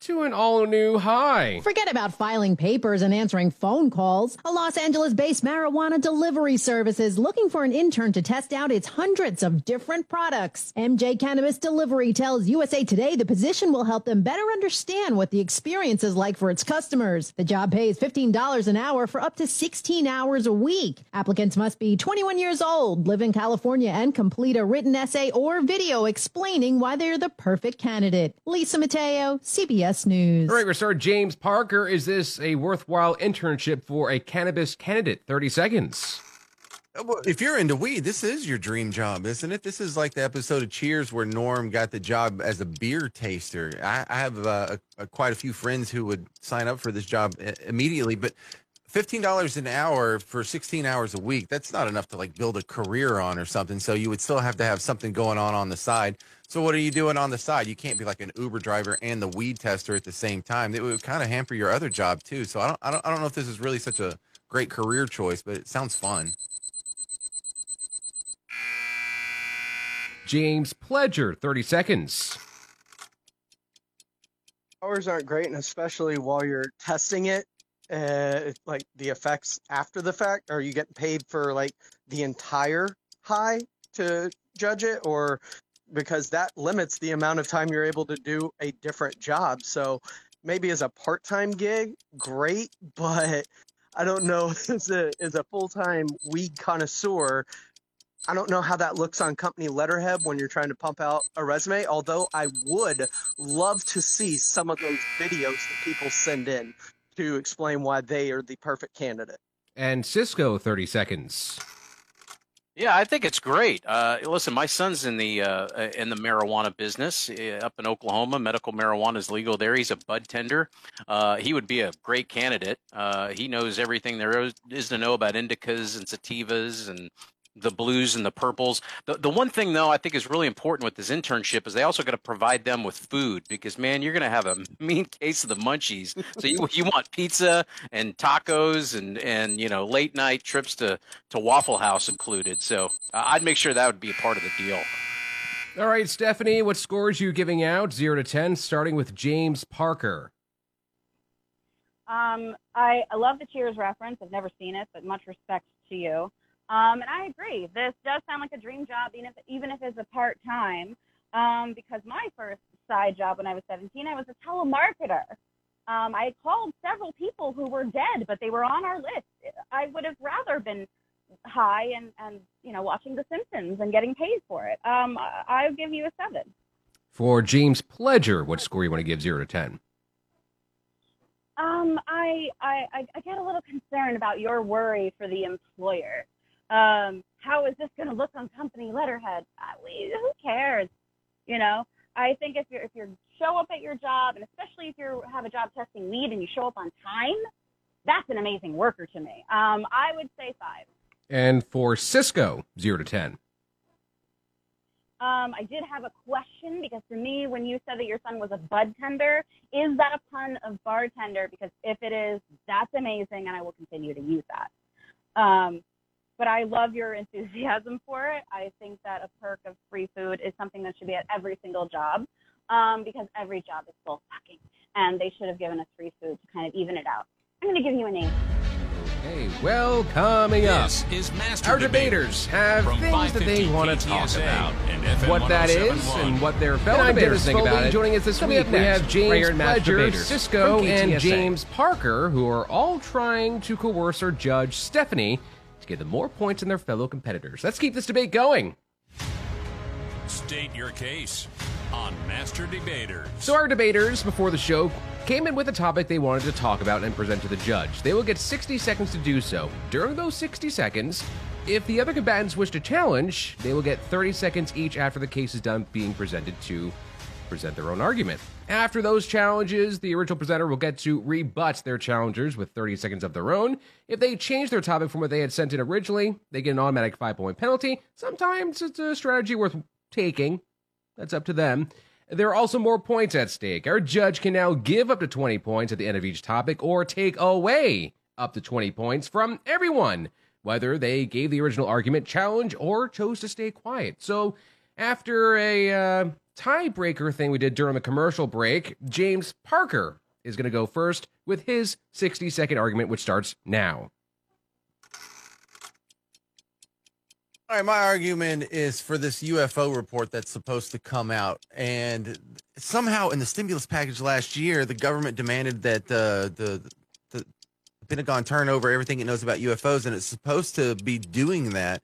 to an all new high. Forget about filing papers and answering phone calls. A Los Angeles based marijuana delivery service is looking for an intern to test out its hundreds of different products. MJ Cannabis Delivery tells USA Today the position will help them better understand what the experience is like for its customers. The job pays $15 an hour for up to 16 hours a week. Applicants must be 21 years old, live in California, and complete a written essay or video explaining why they're the perfect candidate. Lisa Mateo, CBS CBS News. All right, we're starting. James Parker, is this a worthwhile internship for a cannabis candidate? 30 seconds. If you're into weed, this is your dream job, isn't it? This is like the episode of Cheers where Norm got the job as a beer taster. I, I have uh, a, a, quite a few friends who would sign up for this job uh, immediately, but fifteen dollars an hour for sixteen hours a week—that's not enough to like build a career on or something. So you would still have to have something going on on the side. So what are you doing on the side? You can't be like an Uber driver and the weed tester at the same time. It would kind of hamper your other job too. So I don't, I don't, I don't know if this is really such a great career choice, but it sounds fun. James Pledger, 30 seconds. Hours aren't great, and especially while you're testing it, uh, like the effects after the fact. Are you getting paid for like the entire high to judge it, or because that limits the amount of time you're able to do a different job? So maybe as a part-time gig, great, but I don't know as a as a full-time weed connoisseur I don't know how that looks on company letterhead when you're trying to pump out a resume, although I would love to see some of those videos that people send in to explain why they are the perfect candidate. And Cisco, 30 seconds. Yeah, I think it's great. Uh, listen, my son's in the uh, in the marijuana business uh, up in Oklahoma. Medical marijuana is legal there. He's a bud tender. Uh, he would be a great candidate. Uh, he knows everything there is to know about indicas and sativas and the blues and the purples. The the one thing though I think is really important with this internship is they also got to provide them with food because man, you're going to have a mean case of the munchies. So you you want pizza and tacos and and you know late night trips to to Waffle House included. So uh, I'd make sure that would be a part of the deal. All right, Stephanie, what scores you giving out 0 to 10 starting with James Parker? Um, I, I love the Cheers reference. I've never seen it, but much respect to you. Um, and I agree. This does sound like a dream job, even if even if it's a part time. Um, because my first side job when I was 17, I was a telemarketer. Um, I called several people who were dead, but they were on our list. I would have rather been high and and you know watching The Simpsons and getting paid for it. Um, I, will give you a seven. For James Pledger, what score you want to give zero to ten? Um, I, I I get a little concerned about your worry for the employer. Um, how is this going to look on company letterhead? Uh, we, who cares? You know, I think if you if you show up at your job, and especially if you have a job testing lead and you show up on time, that's an amazing worker to me. Um, I would say five. And for Cisco, zero to ten. Um, I did have a question because to me, when you said that your son was a bud tender, is that a pun of bartender? Because if it is, that's amazing, and I will continue to use that. Um, but I love your enthusiasm for it. I think that a perk of free food is something that should be at every single job um, because every job is soul sucking, and they should have given us free food to kind of even it out. I'm going to give you a name. Okay, well, coming this up, is Master our debaters have things that they want to talk KTSA about. and What that is and what their fellow And debaters think about it. Joining us this Coming week, up we have James right here in Master Pledger, Cisco, and James Parker, who are all trying to coerce our judge Stephanie to give them more points than their fellow competitors. Let's keep this debate going. State your case on Master Debaters. So our debaters before the show came in with a topic they wanted to talk about and present to the judge. They will get 60 seconds to do so. During those 60 seconds, if the other combatants wish to challenge, they will get 30 seconds each after the case is done being presented to present their own argument. After those challenges, the original presenter will get to rebut their challengers with 30 seconds of their own. If they change their topic from what they had sent in originally, they get an automatic five point penalty. Sometimes it's a strategy worth taking. That's up to them. There are also more points at stake. Our judge can now give up to 20 points at the end of each topic or take away up to 20 points from everyone, whether they gave the original argument challenge or chose to stay quiet. So, after a uh, tiebreaker thing we did during the commercial break, James Parker is going to go first with his 60 second argument, which starts now. All right, my argument is for this UFO report that's supposed to come out, and somehow in the stimulus package last year, the government demanded that uh, the the Pentagon turn over everything it knows about UFOs, and it's supposed to be doing that.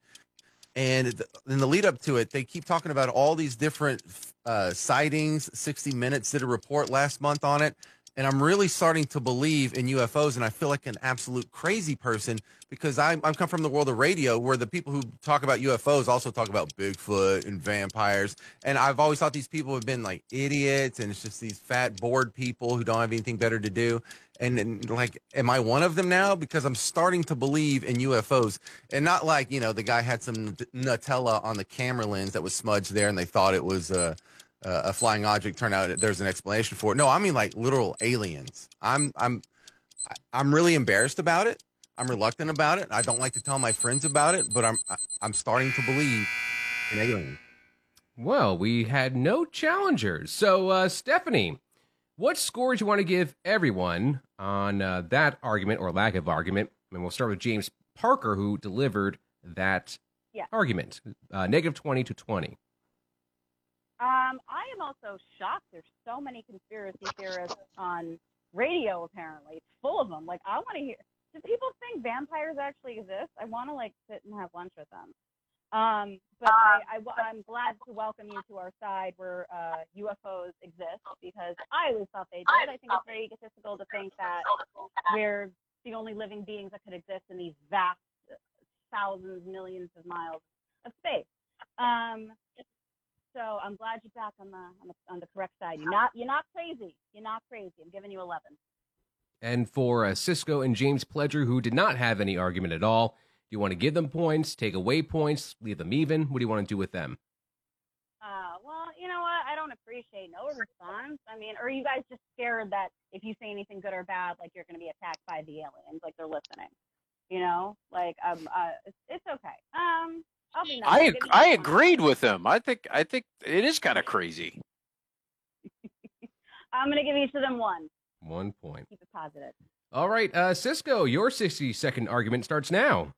And in the lead up to it, they keep talking about all these different uh, sightings. 60 Minutes did a report last month on it. And I'm really starting to believe in UFOs. And I feel like an absolute crazy person because I, I come from the world of radio where the people who talk about UFOs also talk about Bigfoot and vampires. And I've always thought these people have been like idiots and it's just these fat, bored people who don't have anything better to do. And, and like, am I one of them now? Because I'm starting to believe in UFOs and not like, you know, the guy had some Nutella on the camera lens that was smudged there and they thought it was, uh, uh, a flying object turn out there's an explanation for it. No, I mean like literal aliens. I'm I'm I'm really embarrassed about it. I'm reluctant about it. I don't like to tell my friends about it, but I'm I'm starting to believe in aliens. Well, we had no challengers. So, uh, Stephanie, what scores you want to give everyone on uh, that argument or lack of argument? And we'll start with James Parker, who delivered that Yeah. argument, uh, negative 20 to 20. Um, I am also shocked. There's so many conspiracy theorists on radio. Apparently, it's full of them. Like, I want to hear. Do people think vampires actually exist? I want to like sit and have lunch with them. Um, but I, I, am glad to welcome you to our side where uh, UFOs exist because I always thought they did. I think it's very egotistical to think that we're the only living beings that could exist in these vast uh, thousands, millions of miles of space. Um, so I'm glad you're back on the, on the on the correct side. You're not you're not crazy. You're not crazy. I'm giving you 11. And for uh, Cisco and James Pledger, who did not have any argument at all, do you want to give them points, take away points, leave them even? What do you want to do with them? Uh, well, you know what? I don't appreciate no response. I mean, are you guys just scared that if you say anything good or bad, like you're going to be attacked by the aliens, like they're listening? You know, like um, uh, it's, it's okay. Um, I'll be nice. I I'll ag- give you I agreed with him. I think I think it is kind of crazy. I'm going to give each of them one. One point. Keep it positive. All right, uh, Cisco, your 60 second argument starts now.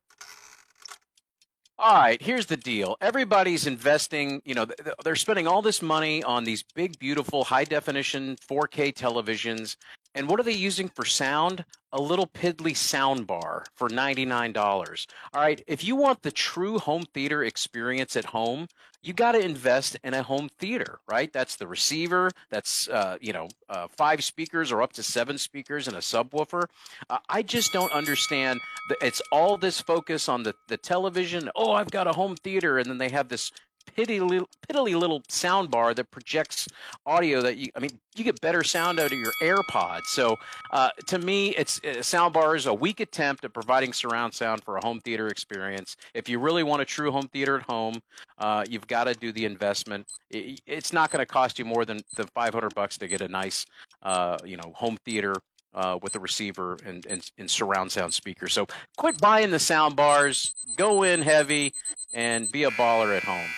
All right, here's the deal. Everybody's investing, you know, th- th- they're spending all this money on these big, beautiful, high definition 4K televisions. And what are they using for sound? A little piddly sound bar for $99. All right, if you want the true home theater experience at home, you got to invest in a home theater, right? That's the receiver, that's, uh, you know, uh, five speakers or up to seven speakers and a subwoofer. Uh, I just don't understand. The, it's all this focus on the, the television. Oh, I've got a home theater. And then they have this little, piddly little sound bar that projects audio that you, I mean, you get better sound out of your AirPods. So uh, to me, it's a sound bar is a weak attempt at providing surround sound for a home theater experience. If you really want a true home theater at home, uh, you've got to do the investment. I- It's not going to cost you more than the 500 bucks to get a nice, uh, you know, home theater uh, with a receiver and, and, and surround sound speakers. So quit buying the sound bars, go in heavy, and be a baller at home.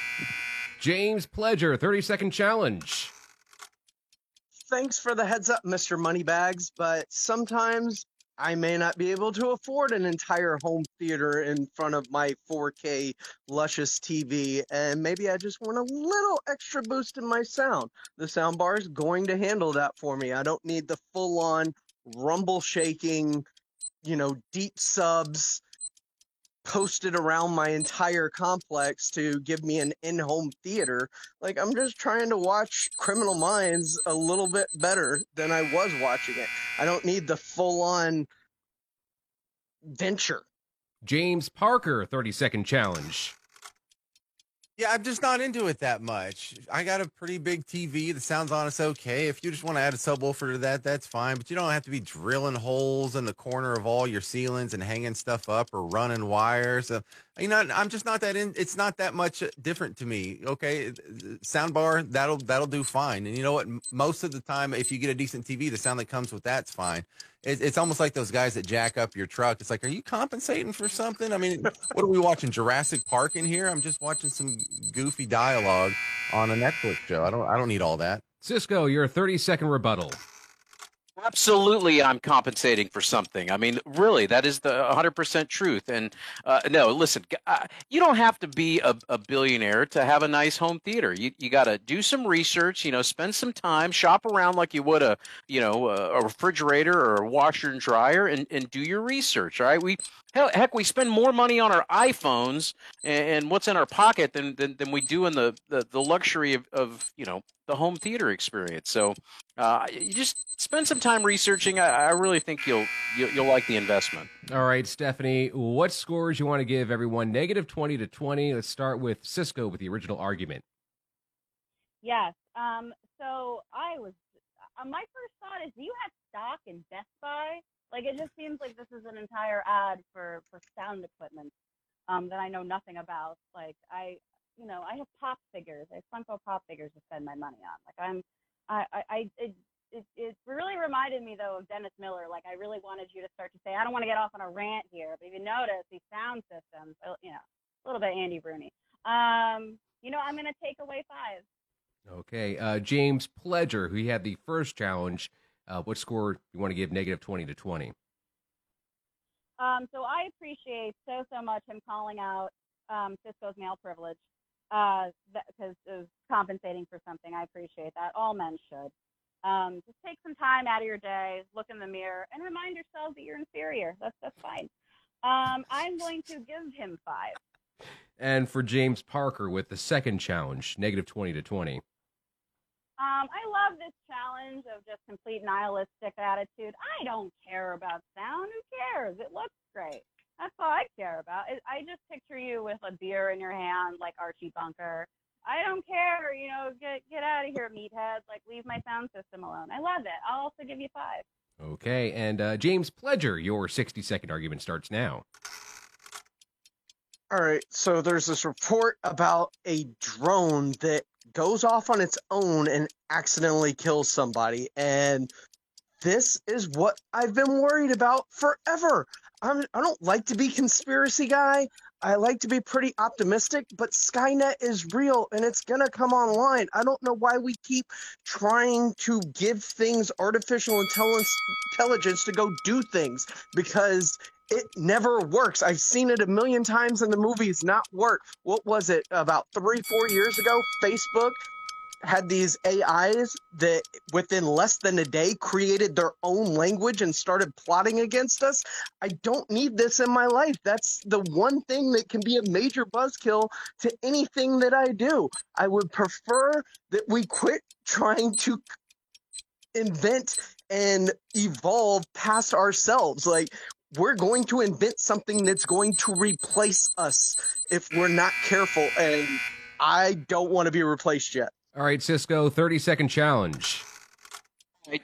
James Pledger, 30 second challenge. Thanks for the heads up, Mr. Moneybags, but sometimes I may not be able to afford an entire home theater in front of my 4K luscious TV, and maybe I just want a little extra boost in my sound. The soundbar is going to handle that for me. I don't need the full on rumble shaking, you know, deep subs posted around my entire complex to give me an in-home theater. Like I'm just trying to watch Criminal Minds a little bit better than I was watching it. I don't need the full-on venture. James Parker, 30 second challenge. Yeah, I'm just not into it that much. I got a pretty big TV. The sound's on okay. If you just want to add a subwoofer to that, that's fine. But you don't have to be drilling holes in the corner of all your ceilings and hanging stuff up or running wires. Uh, you know, I'm just not that in. It's not that much uh, different to me. Okay, sound bar that'll that'll do fine. And you know what? Most of the time, if you get a decent TV, the sound that comes with that's fine. It, it's almost like those guys that jack up your truck. It's like, are you compensating for something? I mean, what are we watching? Jurassic Park in here? I'm just watching some goofy dialogue on a Netflix show. I don't I don't need all that. Cisco, your 30 second rebuttal. Absolutely, I'm compensating for something. I mean, really, that is the 100% truth. And uh, no, listen, uh, you don't have to be a, a, billionaire to have a nice home theater. You you got to do some research. You know, spend some time, shop around like you would a you know a refrigerator or a washer and dryer, and, and do your research. Right, we Hell, heck, we spend more money on our iPhones and, and what's in our pocket than, than, than we do in the, the, the luxury of, of, you know, the home theater experience. So uh, you just spend some time researching. I, I really think you'll, you'll, you'll like the investment. All right, Stephanie, what scores you want to give everyone? Negative 20 to 20. Let's start with Cisco with the original argument. Yes. Um, so I was, uh, my first thought is, do you have stock in Best Buy? Like it just seems like this is an entire ad for for sound equipment um, that I know nothing about. Like I, you know, I have pop figures. I have Funko pop figures to spend my money on. Like I'm, I, I, I it, it, it really reminded me though of Dennis Miller. Like I really wanted you to start to say, I don't want to get off on a rant here, but if you notice these sound systems, you know, a little bit Andy Rooney. Um, you know, I'm gonna take away five. Okay, uh, James Pledger, who had the first challenge, uh, what score you want to give negative 20 to 20? Um, so I appreciate so, so much him calling out um, Cisco's male privilege because uh, it was compensating for something. I appreciate that. All men should. Um, just take some time out of your day, look in the mirror, and remind yourself that you're inferior. That's that's fine. Um, I'm going to give him five. And for James Parker with the second challenge, negative 20 to 20. Um, I love this challenge of just complete nihilistic attitude. I don't care about sound. Who cares? It looks great. That's all I care about. I just picture you with a beer in your hand, like Archie Bunker. I don't care. You know, get get out of here, meatheads. Like, leave my sound system alone. I love it. I'll also give you five. Okay, and uh, James Pledger, your 60 second argument starts now. All right, so there's this report about a drone that goes off on its own and accidentally kills somebody. And this is what I've been worried about forever. I'm, I don't like to be conspiracy guy. I like to be pretty optimistic, but Skynet is real and it's going to come online. I don't know why we keep trying to give things artificial intelligence, intelligence to go do things because it never works. I've seen it a million times in the movies not work. What was it about three, four years ago? Facebook had these AIs that within less than a day created their own language and started plotting against us. I don't need this in my life. That's the one thing that can be a major buzzkill to anything that I do. I would prefer that we quit trying to invent and evolve past ourselves. Like we're going to invent something that's going to replace us if we're not careful. And I don't want to be replaced yet. All right, Cisco, 30 second challenge.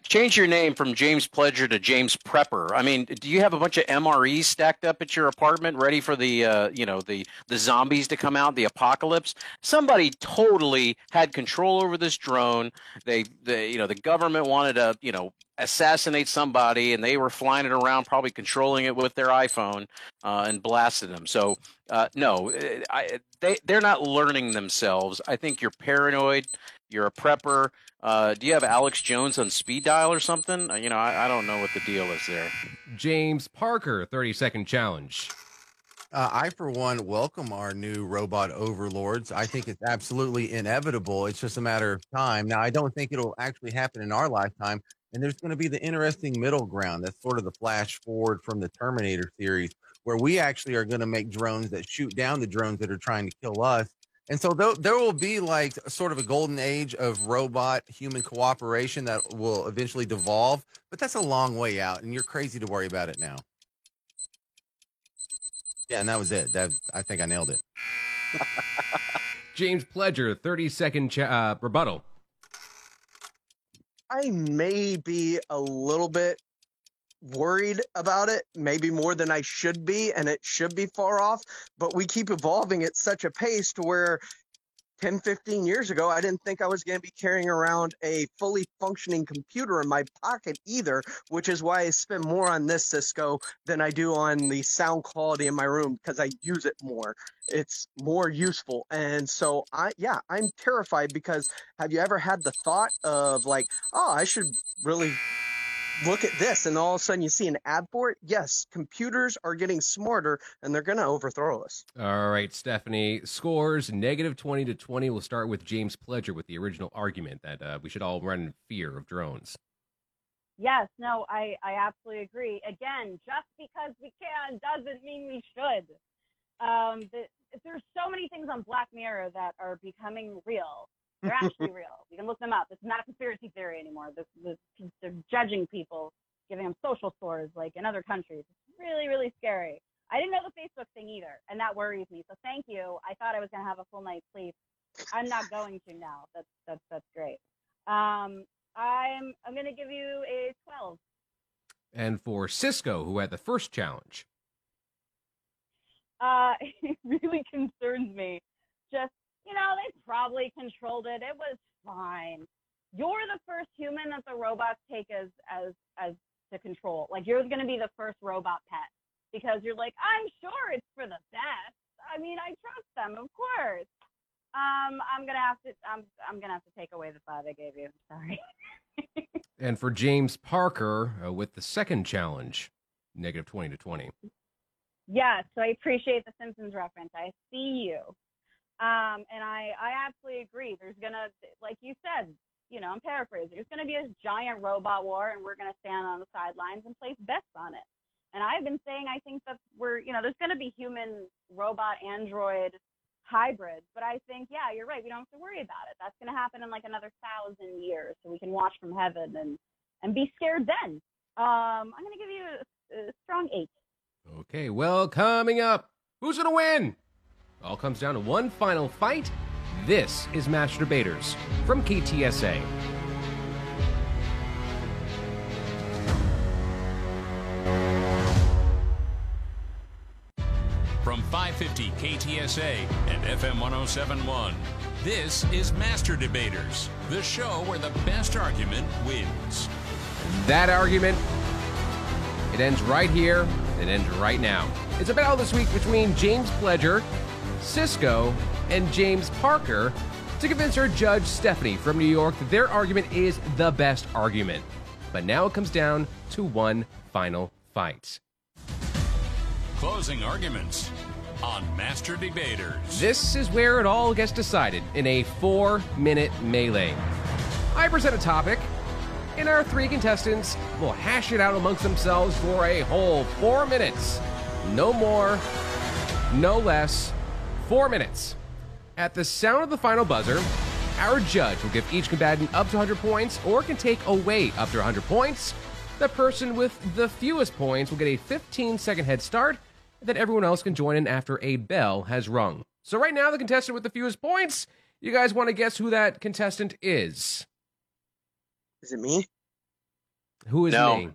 Change your name from James Pledger to James Prepper. I mean, do you have a bunch of MREs stacked up at your apartment, ready for the uh, you know the the zombies to come out, the apocalypse? Somebody totally had control over this drone. They, they you know, the government wanted to you know assassinate somebody, and they were flying it around, probably controlling it with their iPhone, uh, and blasted them. So uh, no, I, they they're not learning themselves. I think you're paranoid. You're a prepper. Uh, do you have Alex Jones on speed dial or something? Uh, you know, I, I don't know what the deal is there. James Parker, 30 second challenge. Uh, I, for one, welcome our new robot overlords. I think it's absolutely inevitable. It's just a matter of time. Now, I don't think it'll actually happen in our lifetime. And there's going to be the interesting middle ground. That's sort of the flash forward from the Terminator series, where we actually are going to make drones that shoot down the drones that are trying to kill us and so there, will be like sort of a golden age of robot human cooperation that will eventually devolve, but that's a long way out, and you're crazy to worry about it now. Yeah, and that was it. That I think I nailed it. James Pledger, 30 second uh, rebuttal. I may be a little bit worried about it, maybe more than I should be, and it should be far off. But we keep evolving at such a pace to where 10, 15 years ago, I didn't think I was going to be carrying around a fully functioning computer in my pocket either, which is why I spend more on this Cisco than I do on the sound quality in my room because I use it more. It's more useful. And so I yeah, I'm terrified because have you ever had the thought of like, oh, I should really look at this, and all of a sudden you see an ad for it. Yes, computers are getting smarter, and they're going to overthrow us. All right, Stephanie. Scores negative 20 to 20. We'll start with James Pledger with the original argument that uh, we should all run in fear of drones. Yes, no, I, I absolutely agree. Again, just because we can doesn't mean we should. Um, the, there's so many things on Black Mirror that are becoming real. They're actually real. You can look them up. It's not a conspiracy theory anymore. The, the, they're judging people, giving them social scores like in other countries. It's really, really scary. I didn't know the Facebook thing either, and that worries me. So thank you. I thought I was going to have a full night's sleep. I'm not going to now. That's that's that's great. Um, I'm I'm going to give you a 12. And for Cisco, who had the first challenge. Uh, it really concerns me. Just you know, they probably controlled it. It was fine. You're the first human that the robots take as as as to control. Like you're going to be the first robot pet because you're like, I'm sure it's for the best. I mean, I trust them, of course. Um, I'm gonna have to. I'm I'm gonna have to take away the five I gave you. Sorry. and for James Parker uh, with the second challenge, negative twenty to twenty. Yes, so I appreciate the Simpsons reference. I see you. Um, and I, I absolutely agree. There's gonna, like you said, you know, I'm paraphrasing. There's gonna be a giant robot war, and we're gonna stand on the sidelines and place bets on it. And I've been saying I think that we're, you know, there's gonna be human, robot, android hybrids. But I think, yeah, you're right. We don't have to worry about it. That's gonna happen in like another thousand years, so we can watch from heaven and and be scared then. Um, I'm gonna give you a, a strong eight. Okay, well, coming up, who's gonna win? All comes down to one final fight. This is Master Debaters from KTSA. From 550 KTSA and FM 1071, this is Master Debaters, the show where the best argument wins. That argument, it ends right here, it ends right now. It's a battle this week between James Pledger Cisco, and James Parker to convince our judge Stephanie from New York that their argument is the best argument. But now it comes down to one final fight. Closing arguments on Master Debaters. This is where it all gets decided in a four minute melee. I present a topic, and our three contestants will hash it out amongst themselves for a whole four minutes. No more, no less four minutes. At the sound of the final buzzer, our judge will give each combatant up to 100 points or can take away up to 100 points. The person with the fewest points will get a 15 second head start, and then everyone else can join in after a bell has rung. So, right now, the contestant with the fewest points, you guys want to guess who that contestant is? Is it me? Who is no. me?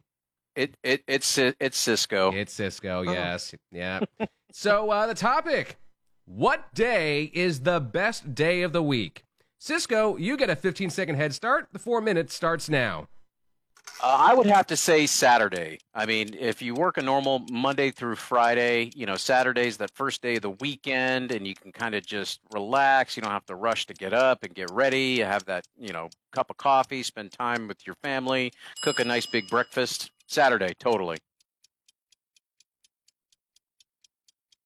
It it it's it's Cisco. It's Cisco. Yes. Yeah. so uh, the topic what day is the best day of the week? Cisco, you get a 15 second head start. The four minutes starts now. Uh, I would have to say Saturday. I mean, if you work a normal Monday through Friday, you know, Saturday's that first day of the weekend, and you can kind of just relax. You don't have to rush to get up and get ready. Have that, you know, cup of coffee, spend time with your family, cook a nice big breakfast. Saturday, totally.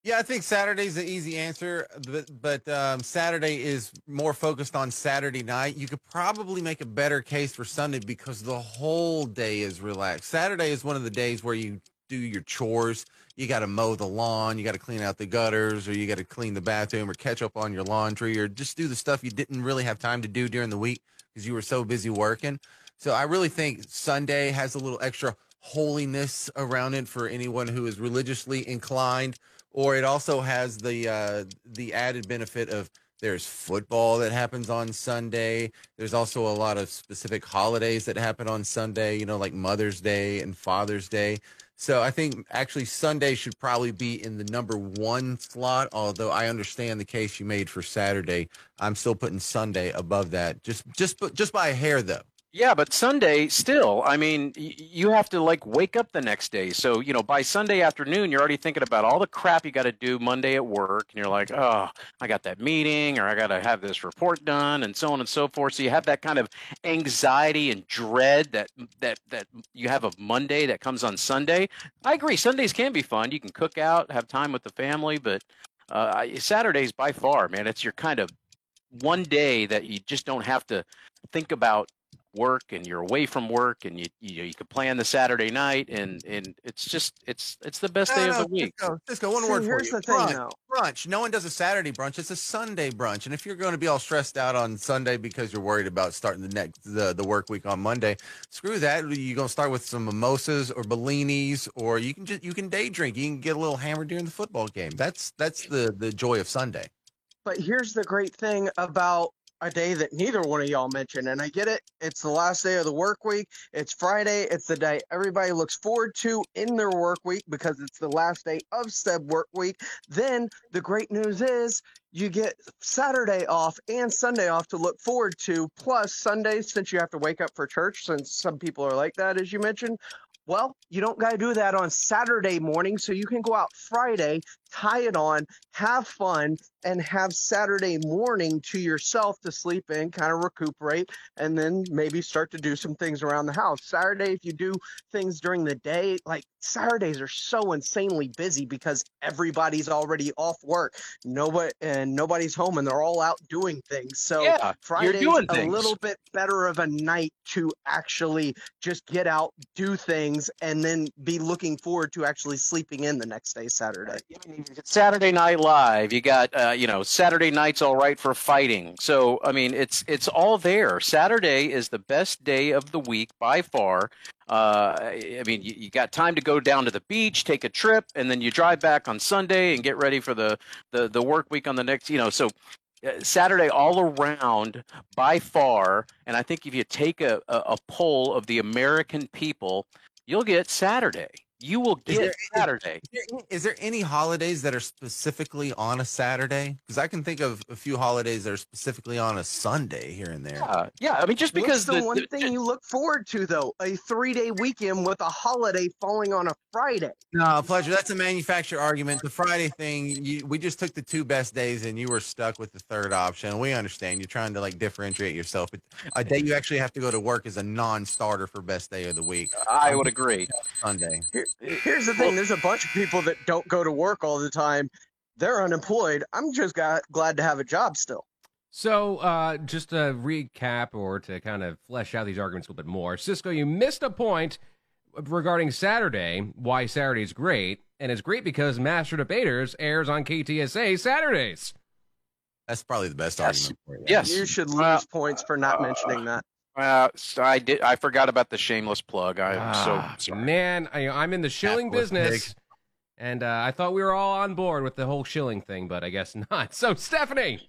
Yeah, I think Saturday's the easy answer, but, but um, Saturday is more focused on Saturday night. You could probably make a better case for Sunday because the whole day is relaxed. Saturday is one of the days where you do your chores. You got to mow the lawn, you got to clean out the gutters, or you got to clean the bathroom, or catch up on your laundry, or just do the stuff you didn't really have time to do during the week because you were so busy working. So I really think Sunday has a little extra holiness around it for anyone who is religiously inclined or it also has the uh, the added benefit of there's football that happens on Sunday. There's also a lot of specific holidays that happen on Sunday, you know, like Mother's Day and Father's Day. So I think actually Sunday should probably be in the number one slot. Although I understand the case you made for Saturday, I'm still putting Sunday above that, just just just by a hair though. Yeah, but Sunday still, I mean, y- you have to like wake up the next day. So, you know, by Sunday afternoon, you're already thinking about all the crap you got to do Monday at work. And you're like, oh, I got that meeting or I got to have this report done and so on and so forth. So you have that kind of anxiety and dread that, that, that you have of Monday that comes on Sunday. I agree. Sundays can be fun. You can cook out, have time with the family, but uh, Saturdays by far, man, it's your kind of one day that you just don't have to think about work and you're away from work and you you, know, you could plan the Saturday night and and it's just it's it's the best day No, of the no, week. Cisco, Cisco, one See, word for here's you. the thing, brunch, though. brunch. No one does a Saturday brunch. It's a Sunday brunch. And if you're going to be all stressed out on Sunday because you're worried about starting the next the, the work week on Monday, screw that. You're going to start with some mimosas or Bellinis, or you can just you can day drink. You can get a little hammered during the football game. That's that's the the joy of Sunday. But here's the great thing about a day that neither one of y'all mentioned, and I get it. It's the last day of the work week. It's Friday. It's the day everybody looks forward to in their work week because it's the last day of said work week. Then the great news is you get Saturday off and Sunday off to look forward to. Plus Sundays, since you have to wake up for church, since some people are like that, as you mentioned. Well, you don't got to do that on Saturday morning, so you can go out Friday, tie it on, have fun, and have Saturday morning to yourself to sleep in, kind of recuperate, and then maybe start to do some things around the house. Saturday, if you do things during the day, like Saturdays are so insanely busy because everybody's already off work, nobody and nobody's home, and they're all out doing things. So Yeah, Friday's a things. little bit better of a night to actually just get out, do things, and then be looking forward to actually sleeping in the next day, Saturday. Saturday Night Live. You got uh, you know Saturday night's all right for fighting. So I mean it's it's all there. Saturday is the best day of the week by far. Uh, I mean you, you got time to go down to the beach, take a trip, and then you drive back on Sunday and get ready for the the, the work week on the next. You know so. uh, Saturday all around by far, and I think if you take a, a, a poll of the American people, you'll get Saturday. You will Is get there- Saturday. Is there, is there any holidays that are specifically on a Saturday? Because I can think of a few holidays that are specifically on a Sunday here and there. Yeah, yeah. I mean, just What's because the, the, one the- thing you look forward to, though? A three-day weekend with a holiday falling on a Friday. No, Pledger. That's a manufacturer argument. The Friday thing, you, we just took the two best days, and you were stuck with the third option. We understand you're trying to like differentiate yourself, but a day you actually have to go to work is a non-starter for best day of the week. I um, would agree. Sunday. Here, here's the thing: there's a bunch of people that don't go to work all the time. They're unemployed. I'm just got, glad to have a job still. So, uh, just to recap or to kind of flesh out these arguments a little bit more, Cisco, you missed a point regarding Saturday, why Saturday is great, and it's great because Master Debaters airs on KTSA Saturdays. That's probably the best Yes. argument for you. Yes. You should lose Well, points for not mentioning that. Uh, so I did. I forgot about the shameless plug. I'm Ah, so sorry. man, I, I'm in the shilling Capitalist business, and uh, I thought we were all on board with the whole shilling thing, but I guess not. So, Stephanie,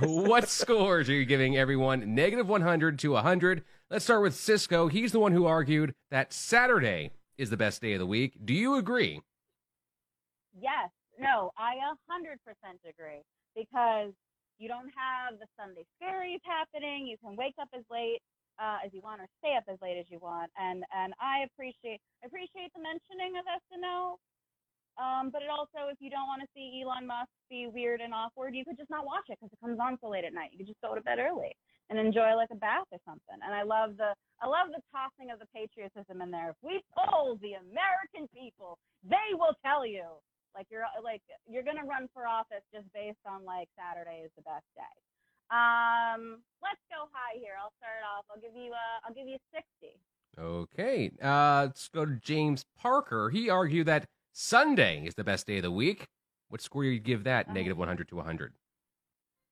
what scores are you giving everyone? Negative 100 to 100. Let's start with Cisco. He's the one who argued that Saturday is the best day of the week. Do you agree? Yes. No, I a hundred percent agree because you don't have the Sunday scaries happening. You can wake up as late uh, as you want or stay up as late as you want. And and I appreciate I appreciate the mentioning of SNL. Um, but it also, if you don't want to see Elon Musk be weird and awkward, you could just not watch it because it comes on so late at night. You could just go to bed early and enjoy like a bath or something. And I love the I love the tossing of the patriotism in there. If we poll the American people, they will tell you like you're like you're gonna run for office just based on like Saturday is the best day. Um, let's go high here. I'll start off. I'll give you uh I'll give you sixty. Okay. Uh, let's go to James Parker. He argued that Sunday is the best day of the week. What score do you give that? Negative 100 to 100.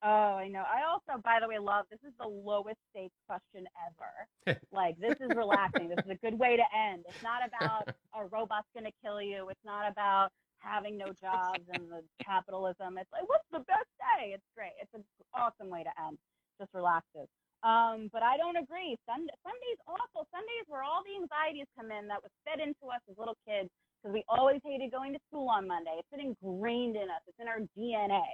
Oh, I know. I also, by the way, love this is the lowest stakes question ever. like this is relaxing. this is a good way to end. It's not about a robot's gonna kill you. It's not about having no jobs and the capitalism. It's like what's the best day? It's great. It's an awesome way to end. Just relaxes. Um, but I don't agree. Sunday, Sunday's awful. Sundays where all the anxieties come in that was fed into us as little kids because we always hated going to school on Monday. It's been ingrained in us. It's in our DNA.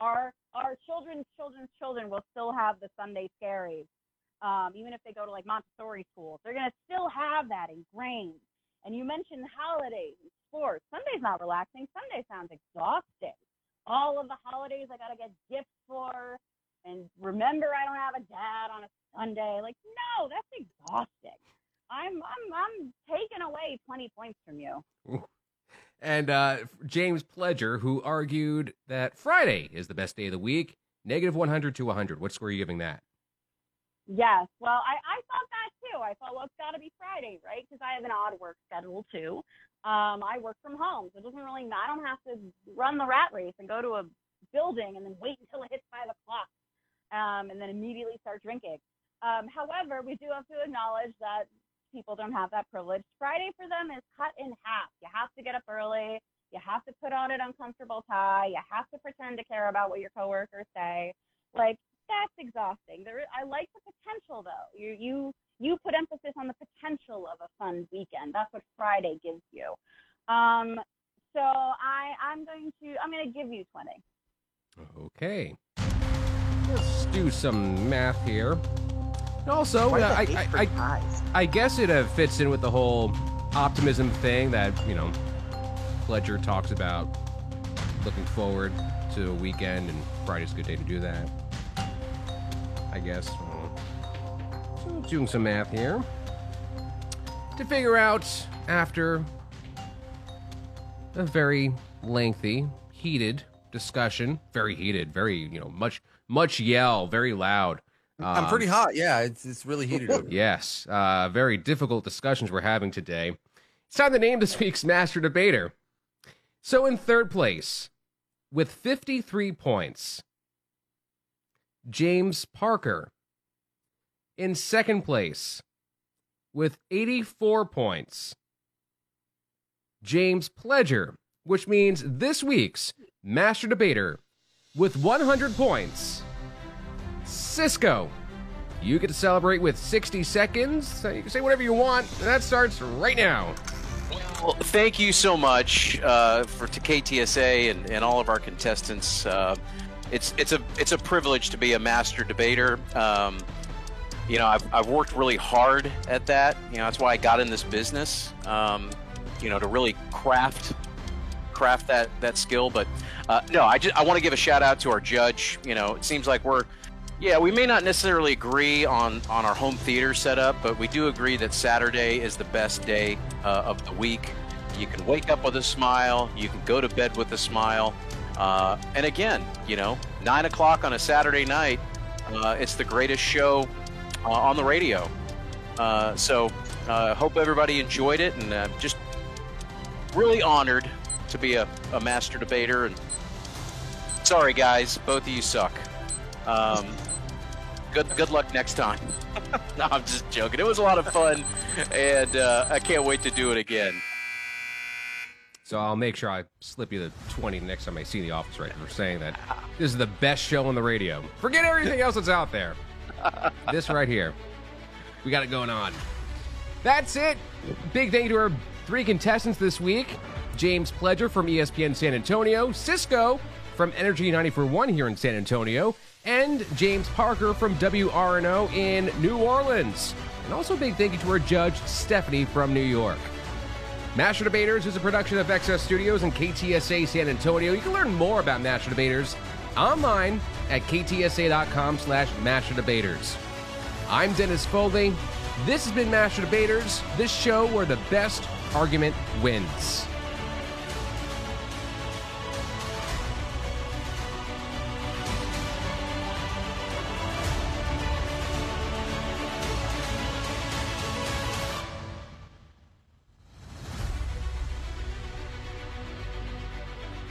Our our children's children's children will still have the Sunday scaries um, even if they go to like Montessori schools, they're to still have that ingrained. And you mentioned holidays and Sunday's not relaxing. Sunday sounds exhausting. All of the holidays I got to get gifts for. And remember, I don't have a dad on a Sunday. Like, no, that's exhausting. I'm I'm I'm taking away 20 points from you. And uh, James Pledger, who argued that Friday is the best day of the week, negative 100 to 100. What score are you giving that? Yes. Well, I, I thought that too. I thought, well, it's got to be Friday, right? Because I have an odd work schedule too. Um, I work from home, so it doesn't really. I don't have to run the rat race and go to a building and then wait until it hits five o'clock, um, and then immediately start drinking. Um, however, we do have to acknowledge that people don't have that privilege. Friday for them is cut in half. You have to get up early. You have to put on an uncomfortable tie. You have to pretend to care about what your coworkers say. Like that's exhausting. There, I like the potential though. You you you put emphasis on the potential of a fun weekend. That's what Friday gives you. Um, so I I'm going to I'm going to give you twenty. Okay. Let's do some math here. Also, uh, I, I, I. I guess it uh, fits in with the whole optimism thing that, you know, Pledger talks about looking forward to a weekend, and Friday's a good day to do that. I guess. So, doing some math here to figure out after a very lengthy, heated discussion, very heated, very, you know, much, much yell, very loud. I'm pretty Um, hot. Yeah, it's it's really heated. over. Yes, uh, very difficult discussions we're having today. It's time to name this week's master debater. So, in third place, with 53 points, James Parker. In second place, with 84 points, James Pledger, which means this week's master debater with 100 points. Cisco. You get to celebrate with 60 seconds. So you can say whatever you want, and that starts right now. Well, thank you so much uh, for to KTSA and, and all of our contestants. Uh, it's it's a it's a privilege to be a master debater. Um, you know, I've, I've worked really hard at that. You know, that's why I got in this business. Um, you know, to really craft craft that that skill. But uh, no, I just I want to give a shout out to our judge. You know, it seems like we're yeah, we may not necessarily agree on on our home theater setup, but we do agree that Saturday is the best day uh, of the week. You can wake up with a smile. You can go to bed with a smile. Uh, and again, you know, nine o'clock on a Saturday night, uh, it's the greatest show uh, on the radio. Uh, so, uh, hope everybody enjoyed it, and uh, just really honored to be a, a master debater. And sorry, guys, both of you suck. Um, good good luck next time. no, I'm just joking. It was a lot of fun, and uh, I can't wait to do it again. So I'll make sure I slip you the 20 next time I see the office right for saying that this is the best show on the radio. Forget everything else that's out there. This right here. We got it going on. That's it. Big thank you to our three contestants this week. James Pledger from ESPN San Antonio, Cisco from Energy 941 here in San Antonio, and James Parker from WRNO in New Orleans. And also a big thank you to our judge, Stephanie from New York. Master Debaters is a production of XS Studios and KTSA San Antonio. You can learn more about Master Debaters online at ktsa.com slash Master Debaters. I'm Dennis Foley. This has been Master Debaters, this show where the best argument wins.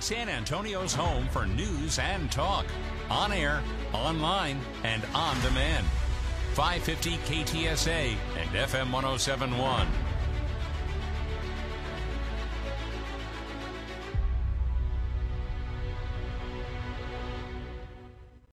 San Antonio's home for news and talk. On air, online, and on demand. 550 KTSA and FM 1071.